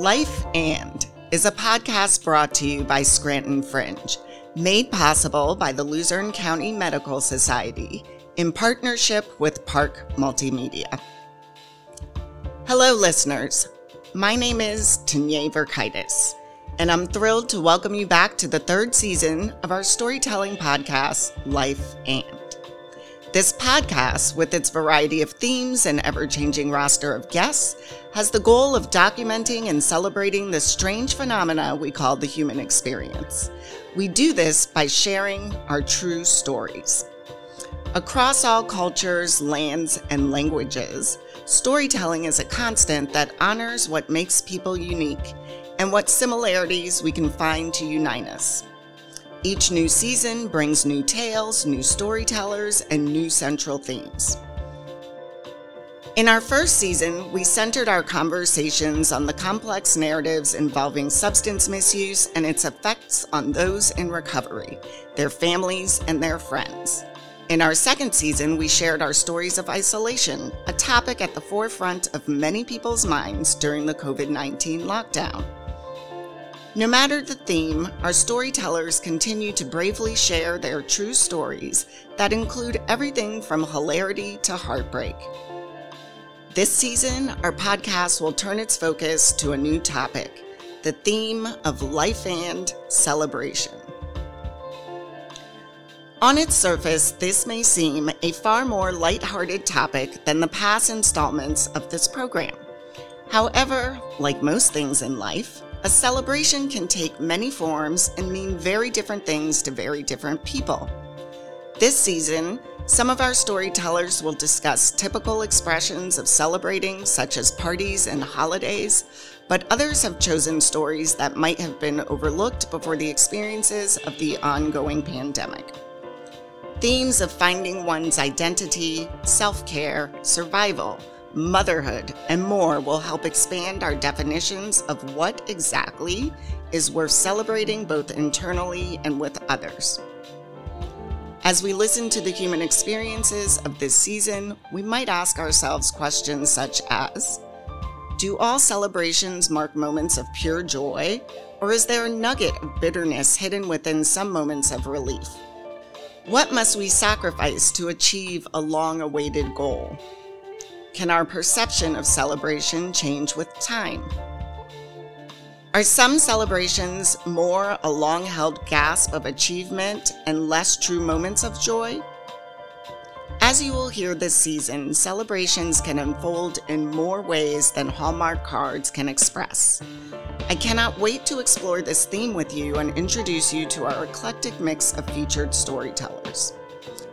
Life and is a podcast brought to you by Scranton Fringe, made possible by the Luzerne County Medical Society in partnership with Park Multimedia. Hello, listeners. My name is Tanya Verkaitis, and I'm thrilled to welcome you back to the third season of our storytelling podcast, Life and. This podcast, with its variety of themes and ever changing roster of guests, has the goal of documenting and celebrating the strange phenomena we call the human experience. We do this by sharing our true stories. Across all cultures, lands, and languages, storytelling is a constant that honors what makes people unique and what similarities we can find to unite us. Each new season brings new tales, new storytellers, and new central themes. In our first season, we centered our conversations on the complex narratives involving substance misuse and its effects on those in recovery, their families, and their friends. In our second season, we shared our stories of isolation, a topic at the forefront of many people's minds during the COVID 19 lockdown. No matter the theme, our storytellers continue to bravely share their true stories that include everything from hilarity to heartbreak. This season, our podcast will turn its focus to a new topic the theme of life and celebration. On its surface, this may seem a far more lighthearted topic than the past installments of this program. However, like most things in life, a celebration can take many forms and mean very different things to very different people. This season, some of our storytellers will discuss typical expressions of celebrating, such as parties and holidays, but others have chosen stories that might have been overlooked before the experiences of the ongoing pandemic. Themes of finding one's identity, self care, survival, motherhood, and more will help expand our definitions of what exactly is worth celebrating both internally and with others. As we listen to the human experiences of this season, we might ask ourselves questions such as Do all celebrations mark moments of pure joy, or is there a nugget of bitterness hidden within some moments of relief? What must we sacrifice to achieve a long awaited goal? Can our perception of celebration change with time? Are some celebrations more a long held gasp of achievement and less true moments of joy? As you will hear this season, celebrations can unfold in more ways than Hallmark cards can express. I cannot wait to explore this theme with you and introduce you to our eclectic mix of featured storytellers.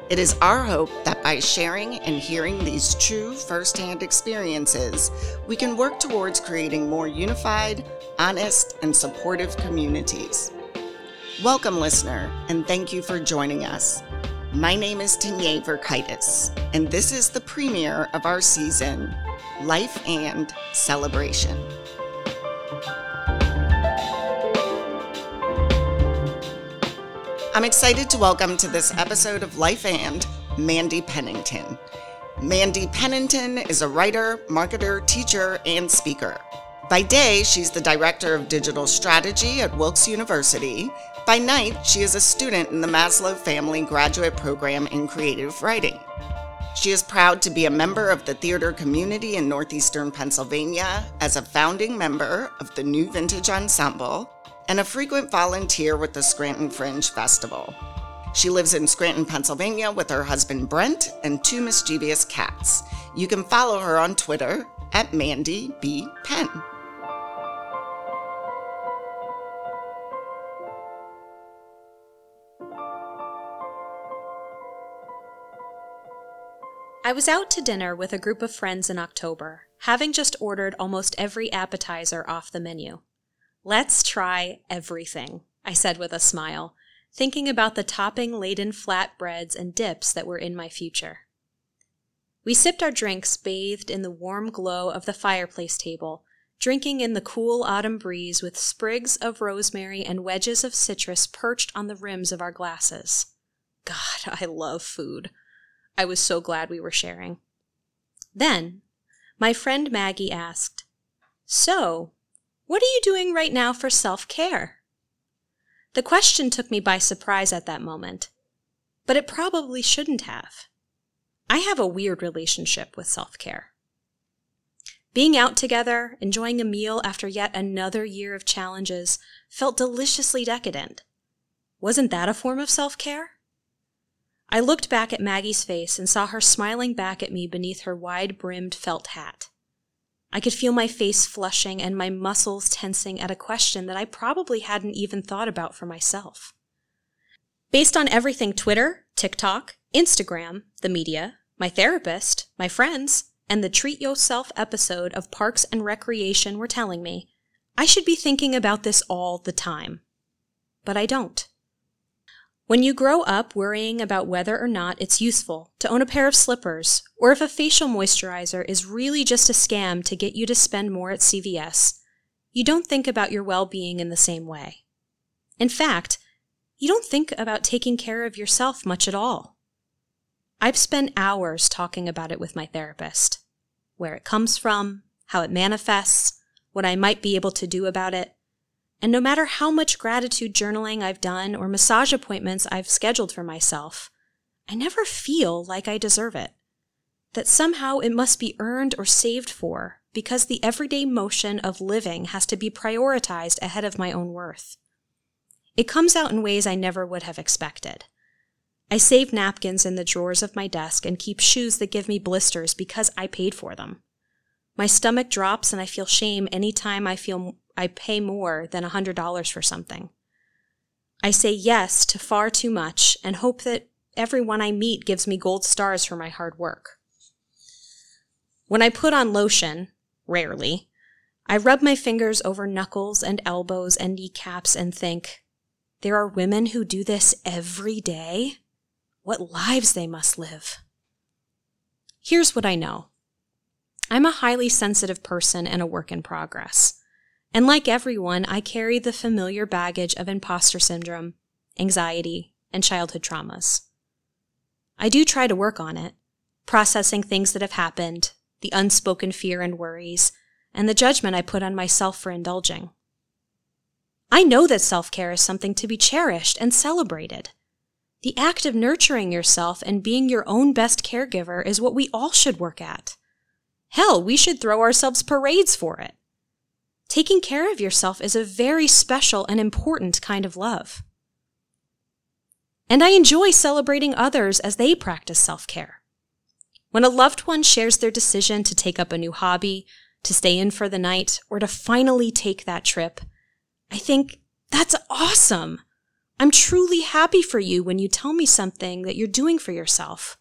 It is our hope that by sharing and hearing these true firsthand experiences, we can work towards creating more unified, honest, and supportive communities. Welcome, listener, and thank you for joining us. My name is Tanya Verkaitis, and this is the premiere of our season, Life and Celebration. I'm excited to welcome to this episode of Life and Mandy Pennington. Mandy Pennington is a writer, marketer, teacher, and speaker. By day, she's the director of digital strategy at Wilkes University. By night, she is a student in the Maslow Family Graduate Program in Creative Writing. She is proud to be a member of the theater community in Northeastern Pennsylvania as a founding member of the New Vintage Ensemble and a frequent volunteer with the Scranton Fringe Festival. She lives in Scranton, Pennsylvania with her husband Brent and two mischievous cats. You can follow her on Twitter at Mandy B. Penn. I was out to dinner with a group of friends in October, having just ordered almost every appetizer off the menu. Let's try everything, I said with a smile, thinking about the topping laden flatbreads and dips that were in my future. We sipped our drinks bathed in the warm glow of the fireplace table drinking in the cool autumn breeze with sprigs of rosemary and wedges of citrus perched on the rims of our glasses. God, I love food. I was so glad we were sharing. Then, my friend Maggie asked, So, what are you doing right now for self care? The question took me by surprise at that moment, but it probably shouldn't have. I have a weird relationship with self care. Being out together, enjoying a meal after yet another year of challenges, felt deliciously decadent. Wasn't that a form of self care? I looked back at Maggie's face and saw her smiling back at me beneath her wide brimmed felt hat. I could feel my face flushing and my muscles tensing at a question that I probably hadn't even thought about for myself. Based on everything Twitter, TikTok, Instagram, the media, my therapist, my friends, and the Treat Yourself episode of Parks and Recreation were telling me, I should be thinking about this all the time. But I don't. When you grow up worrying about whether or not it's useful to own a pair of slippers, or if a facial moisturizer is really just a scam to get you to spend more at CVS, you don't think about your well being in the same way. In fact, you don't think about taking care of yourself much at all. I've spent hours talking about it with my therapist where it comes from, how it manifests, what I might be able to do about it, and no matter how much gratitude journaling I've done or massage appointments I've scheduled for myself, I never feel like I deserve it. That somehow it must be earned or saved for because the everyday motion of living has to be prioritized ahead of my own worth. It comes out in ways I never would have expected. I save napkins in the drawers of my desk and keep shoes that give me blisters because I paid for them. My stomach drops and I feel shame anytime I feel I pay more than $100 for something. I say yes to far too much and hope that everyone I meet gives me gold stars for my hard work. When I put on lotion, rarely, I rub my fingers over knuckles and elbows and kneecaps and think, there are women who do this every day? What lives they must live. Here's what I know. I'm a highly sensitive person and a work in progress. And like everyone, I carry the familiar baggage of imposter syndrome, anxiety, and childhood traumas. I do try to work on it, processing things that have happened, the unspoken fear and worries, and the judgment I put on myself for indulging. I know that self care is something to be cherished and celebrated. The act of nurturing yourself and being your own best caregiver is what we all should work at. Hell, we should throw ourselves parades for it. Taking care of yourself is a very special and important kind of love. And I enjoy celebrating others as they practice self care. When a loved one shares their decision to take up a new hobby, to stay in for the night, or to finally take that trip, I think that's awesome. I'm truly happy for you when you tell me something that you're doing for yourself.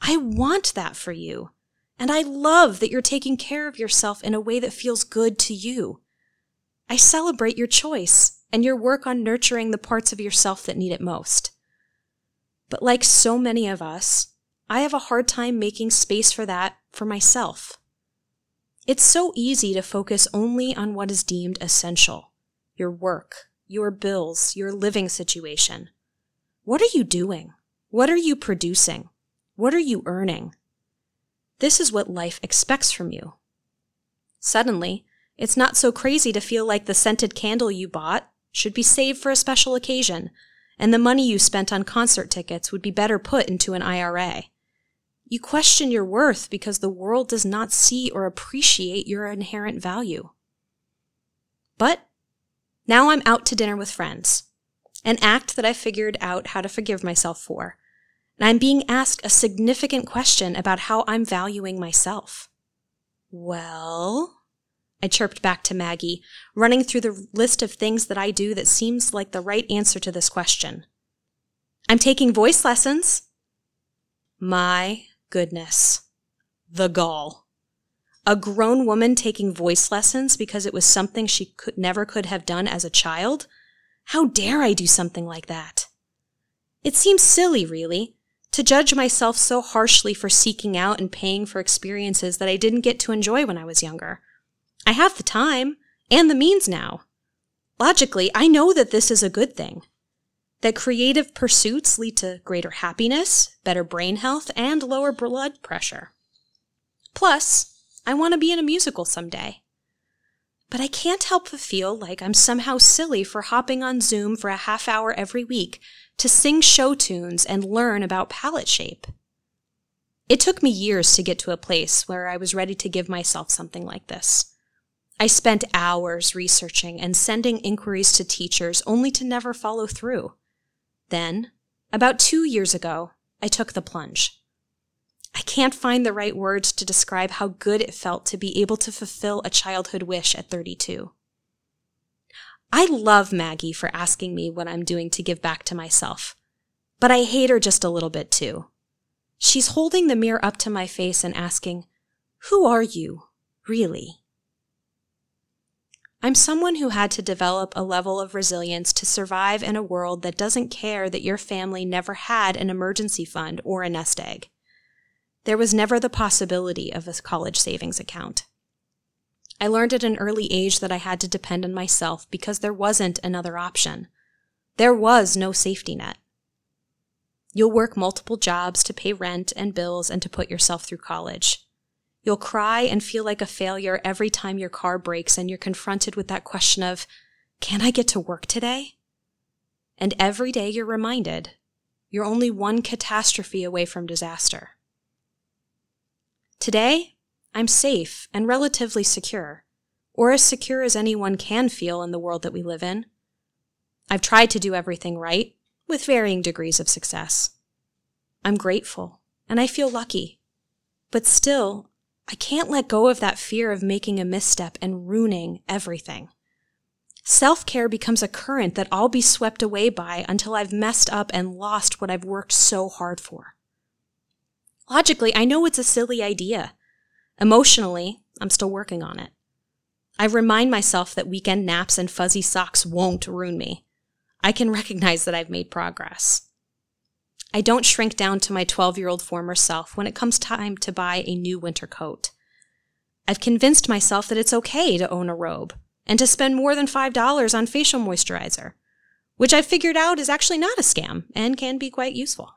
I want that for you. And I love that you're taking care of yourself in a way that feels good to you. I celebrate your choice and your work on nurturing the parts of yourself that need it most. But like so many of us, I have a hard time making space for that for myself. It's so easy to focus only on what is deemed essential your work, your bills, your living situation. What are you doing? What are you producing? What are you earning? This is what life expects from you. Suddenly, it's not so crazy to feel like the scented candle you bought should be saved for a special occasion, and the money you spent on concert tickets would be better put into an IRA. You question your worth because the world does not see or appreciate your inherent value. But now I'm out to dinner with friends, an act that I figured out how to forgive myself for, and I'm being asked a significant question about how I'm valuing myself. Well, I chirped back to Maggie, running through the list of things that I do that seems like the right answer to this question. I'm taking voice lessons. My goodness. The gall. A grown woman taking voice lessons because it was something she could never could have done as a child? How dare I do something like that? It seems silly, really, to judge myself so harshly for seeking out and paying for experiences that I didn't get to enjoy when I was younger. I have the time and the means now. Logically, I know that this is a good thing. That creative pursuits lead to greater happiness, better brain health, and lower blood pressure. Plus, I want to be in a musical someday. But I can't help but feel like I'm somehow silly for hopping on Zoom for a half hour every week to sing show tunes and learn about palate shape. It took me years to get to a place where I was ready to give myself something like this. I spent hours researching and sending inquiries to teachers only to never follow through. Then, about two years ago, I took the plunge. I can't find the right words to describe how good it felt to be able to fulfill a childhood wish at 32. I love Maggie for asking me what I'm doing to give back to myself, but I hate her just a little bit too. She's holding the mirror up to my face and asking, Who are you, really? I'm someone who had to develop a level of resilience to survive in a world that doesn't care that your family never had an emergency fund or a nest egg. There was never the possibility of a college savings account. I learned at an early age that I had to depend on myself because there wasn't another option. There was no safety net. You'll work multiple jobs to pay rent and bills and to put yourself through college. You'll cry and feel like a failure every time your car breaks and you're confronted with that question of, can I get to work today? And every day you're reminded, you're only one catastrophe away from disaster. Today, I'm safe and relatively secure, or as secure as anyone can feel in the world that we live in. I've tried to do everything right, with varying degrees of success. I'm grateful and I feel lucky. But still, I can't let go of that fear of making a misstep and ruining everything. Self care becomes a current that I'll be swept away by until I've messed up and lost what I've worked so hard for. Logically, I know it's a silly idea. Emotionally, I'm still working on it. I remind myself that weekend naps and fuzzy socks won't ruin me. I can recognize that I've made progress. I don't shrink down to my 12 year old former self when it comes time to buy a new winter coat. I've convinced myself that it's okay to own a robe and to spend more than $5 on facial moisturizer, which I've figured out is actually not a scam and can be quite useful.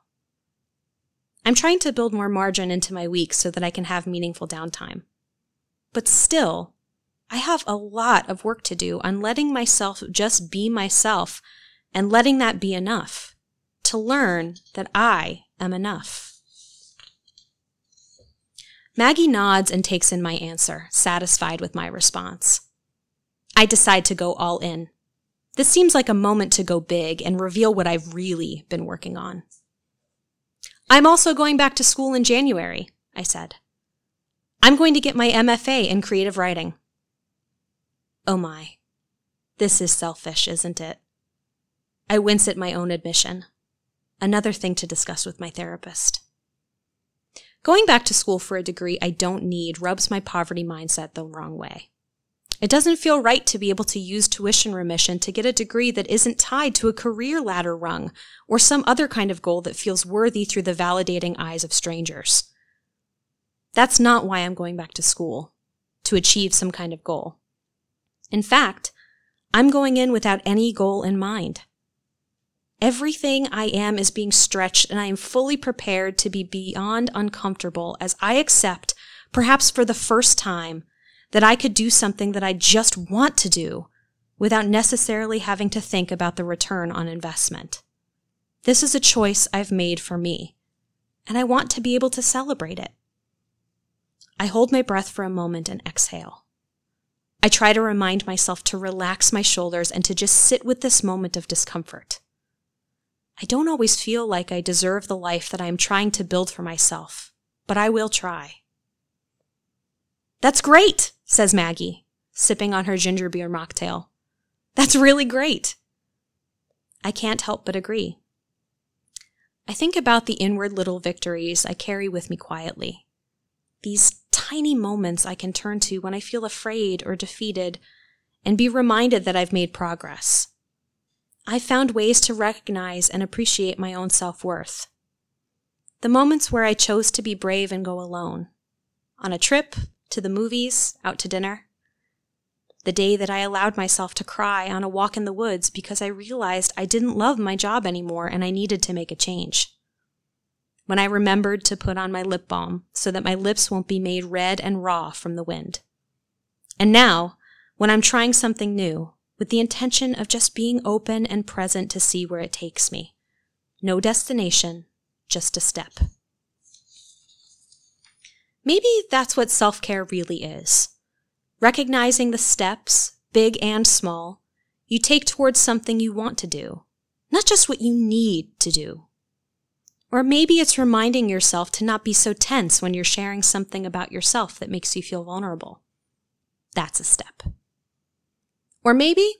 I'm trying to build more margin into my week so that I can have meaningful downtime. But still, I have a lot of work to do on letting myself just be myself and letting that be enough to learn that I am enough. Maggie nods and takes in my answer, satisfied with my response. I decide to go all in. This seems like a moment to go big and reveal what I've really been working on. I'm also going back to school in January, I said. I'm going to get my MFA in creative writing. Oh my. This is selfish, isn't it? I wince at my own admission. Another thing to discuss with my therapist. Going back to school for a degree I don't need rubs my poverty mindset the wrong way. It doesn't feel right to be able to use tuition remission to get a degree that isn't tied to a career ladder rung or some other kind of goal that feels worthy through the validating eyes of strangers. That's not why I'm going back to school, to achieve some kind of goal. In fact, I'm going in without any goal in mind. Everything I am is being stretched and I am fully prepared to be beyond uncomfortable as I accept, perhaps for the first time, that I could do something that I just want to do without necessarily having to think about the return on investment. This is a choice I've made for me, and I want to be able to celebrate it. I hold my breath for a moment and exhale. I try to remind myself to relax my shoulders and to just sit with this moment of discomfort. I don't always feel like I deserve the life that I am trying to build for myself, but I will try. That's great, says Maggie, sipping on her ginger beer mocktail. That's really great. I can't help but agree. I think about the inward little victories I carry with me quietly. These tiny moments I can turn to when I feel afraid or defeated and be reminded that I've made progress. I found ways to recognize and appreciate my own self worth. The moments where I chose to be brave and go alone. On a trip, to the movies, out to dinner. The day that I allowed myself to cry on a walk in the woods because I realized I didn't love my job anymore and I needed to make a change. When I remembered to put on my lip balm so that my lips won't be made red and raw from the wind. And now, when I'm trying something new, with the intention of just being open and present to see where it takes me. No destination, just a step. Maybe that's what self care really is recognizing the steps, big and small, you take towards something you want to do, not just what you need to do. Or maybe it's reminding yourself to not be so tense when you're sharing something about yourself that makes you feel vulnerable. That's a step. Or maybe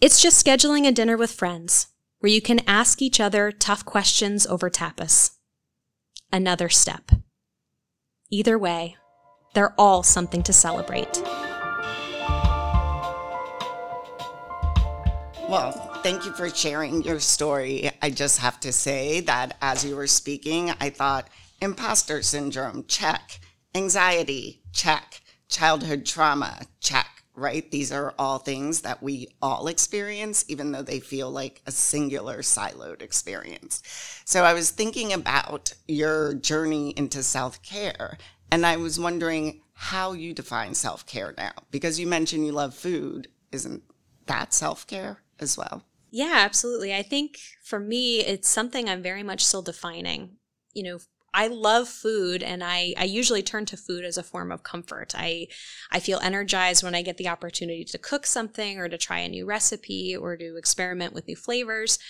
it's just scheduling a dinner with friends where you can ask each other tough questions over tapas. Another step. Either way, they're all something to celebrate. Well, thank you for sharing your story. I just have to say that as you were speaking, I thought imposter syndrome, check. Anxiety, check. Childhood trauma, check right? These are all things that we all experience, even though they feel like a singular siloed experience. So I was thinking about your journey into self care, and I was wondering how you define self care now, because you mentioned you love food. Isn't that self care as well? Yeah, absolutely. I think for me, it's something I'm very much still defining. You know, I love food and I, I usually turn to food as a form of comfort. I, I feel energized when I get the opportunity to cook something or to try a new recipe or to experiment with new flavors.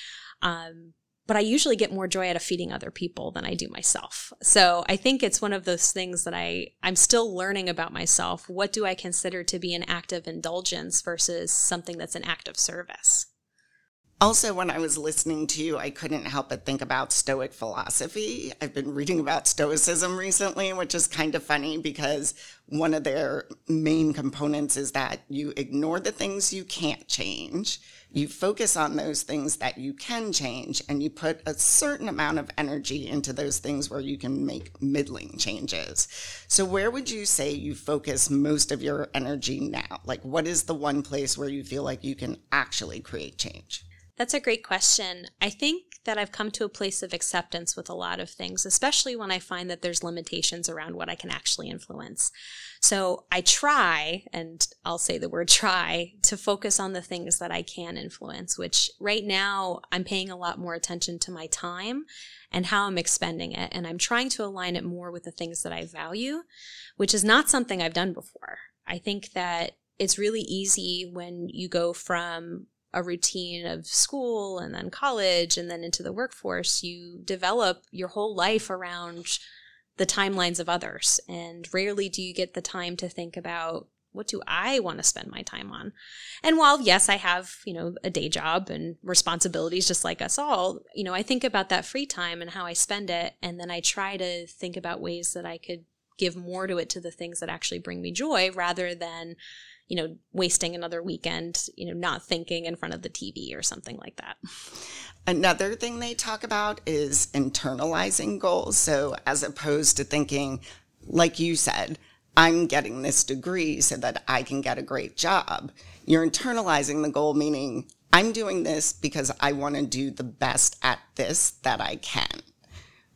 Um, but I usually get more joy out of feeding other people than I do myself. So I think it's one of those things that I, I'm still learning about myself. What do I consider to be an act of indulgence versus something that's an act of service? Also, when I was listening to you, I couldn't help but think about Stoic philosophy. I've been reading about Stoicism recently, which is kind of funny because one of their main components is that you ignore the things you can't change, you focus on those things that you can change, and you put a certain amount of energy into those things where you can make middling changes. So, where would you say you focus most of your energy now? Like, what is the one place where you feel like you can actually create change? That's a great question. I think that I've come to a place of acceptance with a lot of things, especially when I find that there's limitations around what I can actually influence. So I try, and I'll say the word try, to focus on the things that I can influence, which right now I'm paying a lot more attention to my time and how I'm expending it. And I'm trying to align it more with the things that I value, which is not something I've done before. I think that it's really easy when you go from a routine of school and then college and then into the workforce, you develop your whole life around the timelines of others. And rarely do you get the time to think about what do I want to spend my time on? And while, yes, I have, you know, a day job and responsibilities just like us all, you know, I think about that free time and how I spend it. And then I try to think about ways that I could give more to it to the things that actually bring me joy rather than you know, wasting another weekend, you know, not thinking in front of the TV or something like that. Another thing they talk about is internalizing goals. So, as opposed to thinking, like you said, I'm getting this degree so that I can get a great job, you're internalizing the goal, meaning I'm doing this because I want to do the best at this that I can.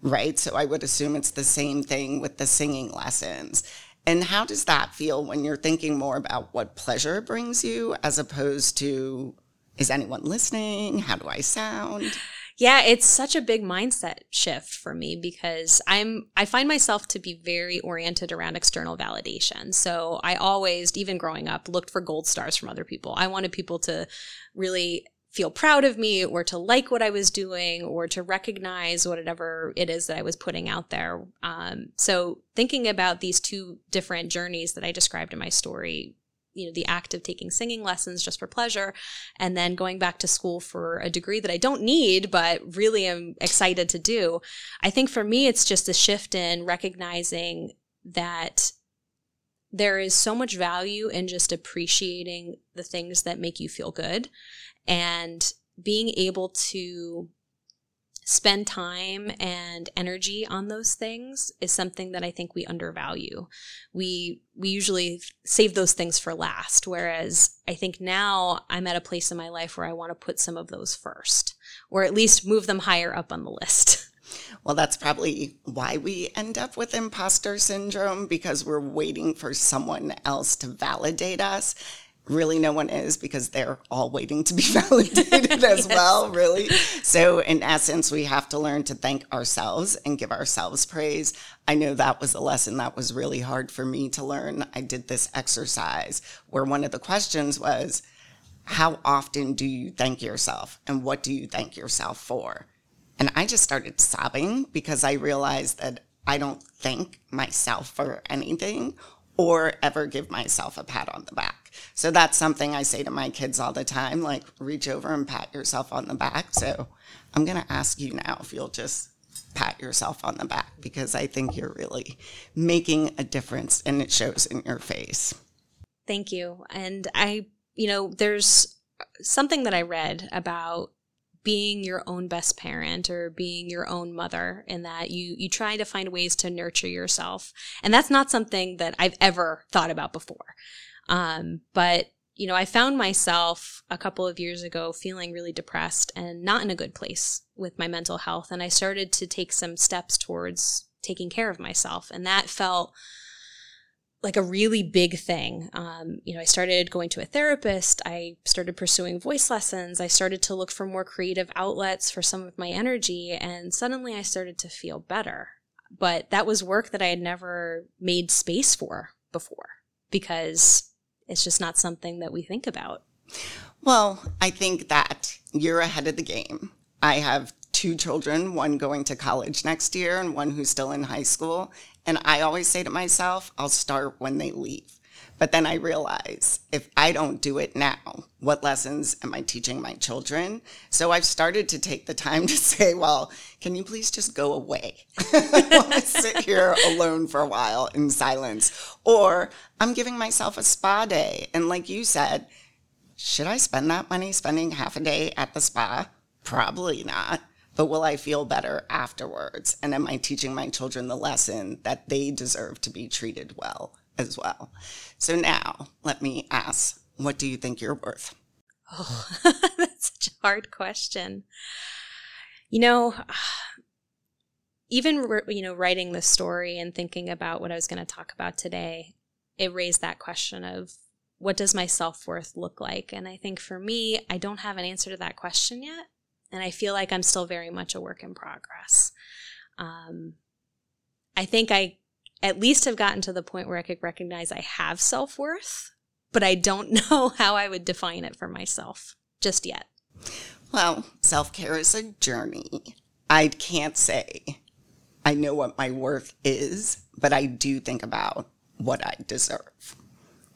Right. So, I would assume it's the same thing with the singing lessons. And how does that feel when you're thinking more about what pleasure brings you as opposed to is anyone listening? How do I sound? Yeah, it's such a big mindset shift for me because I'm I find myself to be very oriented around external validation. So I always even growing up looked for gold stars from other people. I wanted people to really feel proud of me or to like what I was doing or to recognize whatever it is that I was putting out there. Um, so thinking about these two different journeys that I described in my story, you know, the act of taking singing lessons just for pleasure and then going back to school for a degree that I don't need, but really am excited to do. I think for me, it's just a shift in recognizing that there is so much value in just appreciating the things that make you feel good and being able to spend time and energy on those things is something that I think we undervalue. We we usually save those things for last whereas I think now I'm at a place in my life where I want to put some of those first or at least move them higher up on the list. Well, that's probably why we end up with imposter syndrome because we're waiting for someone else to validate us really no one is because they're all waiting to be validated as yes. well, really. So, in essence, we have to learn to thank ourselves and give ourselves praise. I know that was a lesson that was really hard for me to learn. I did this exercise where one of the questions was, How often do you thank yourself? And what do you thank yourself for? And I just started sobbing because I realized that I don't thank myself for anything or ever give myself a pat on the back. So that's something I say to my kids all the time like, reach over and pat yourself on the back. So I'm going to ask you now if you'll just pat yourself on the back because I think you're really making a difference and it shows in your face. Thank you. And I, you know, there's something that I read about being your own best parent or being your own mother in that you you try to find ways to nurture yourself and that's not something that i've ever thought about before um, but you know i found myself a couple of years ago feeling really depressed and not in a good place with my mental health and i started to take some steps towards taking care of myself and that felt like a really big thing. Um, you know, I started going to a therapist. I started pursuing voice lessons. I started to look for more creative outlets for some of my energy. And suddenly I started to feel better. But that was work that I had never made space for before because it's just not something that we think about. Well, I think that you're ahead of the game. I have two children, one going to college next year and one who's still in high school. And I always say to myself, I'll start when they leave. But then I realize if I don't do it now, what lessons am I teaching my children? So I've started to take the time to say, well, can you please just go away? I want to sit here alone for a while in silence. Or I'm giving myself a spa day. And like you said, should I spend that money spending half a day at the spa? Probably not but will I feel better afterwards? And am I teaching my children the lesson that they deserve to be treated well as well? So now let me ask, what do you think you're worth? Oh, that's such a hard question. You know, even you know writing this story and thinking about what I was going to talk about today, it raised that question of what does my self-worth look like? And I think for me, I don't have an answer to that question yet and I feel like I'm still very much a work in progress. Um, I think I at least have gotten to the point where I could recognize I have self worth, but I don't know how I would define it for myself just yet. Well, self care is a journey. I can't say I know what my worth is, but I do think about what I deserve.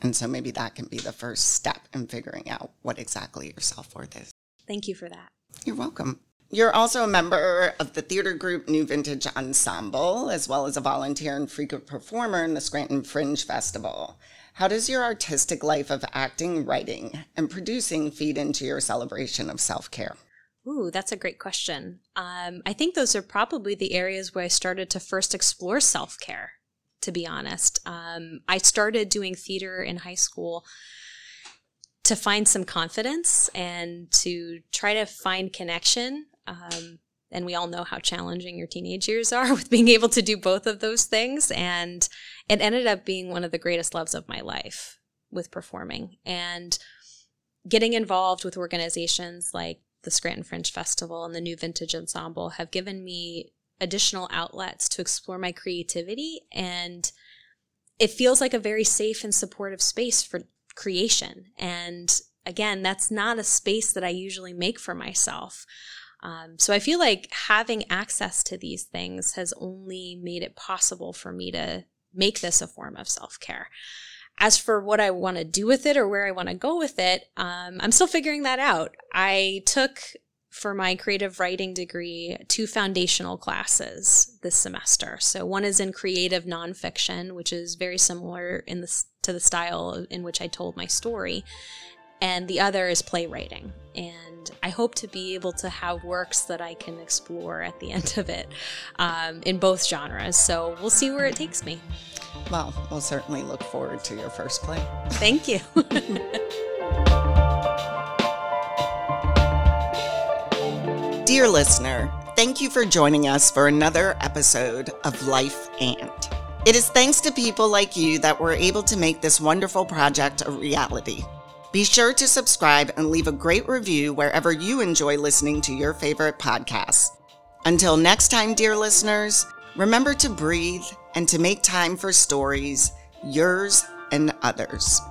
And so maybe that can be the first step in figuring out what exactly your self worth is. Thank you for that. You're welcome. You're also a member of the theater group New Vintage Ensemble, as well as a volunteer and frequent performer in the Scranton Fringe Festival. How does your artistic life of acting, writing, and producing feed into your celebration of self care? Ooh, that's a great question. Um, I think those are probably the areas where I started to first explore self care, to be honest. Um, I started doing theater in high school to find some confidence and to try to find connection. Um, and we all know how challenging your teenage years are with being able to do both of those things. And it ended up being one of the greatest loves of my life with performing and getting involved with organizations like the Scranton Fringe Festival and the New Vintage Ensemble have given me additional outlets to explore my creativity and it feels like a very safe and supportive space for creation. And again, that's not a space that I usually make for myself. Um, so I feel like having access to these things has only made it possible for me to make this a form of self care. As for what I want to do with it or where I want to go with it, um, I'm still figuring that out. I took for my creative writing degree two foundational classes this semester. So one is in creative nonfiction, which is very similar in the, to the style in which I told my story. And the other is playwriting. And I hope to be able to have works that I can explore at the end of it um, in both genres. So we'll see where it takes me. Well, we'll certainly look forward to your first play. Thank you. Dear listener, thank you for joining us for another episode of Life and. It is thanks to people like you that we're able to make this wonderful project a reality. Be sure to subscribe and leave a great review wherever you enjoy listening to your favorite podcasts. Until next time, dear listeners, remember to breathe and to make time for stories, yours and others.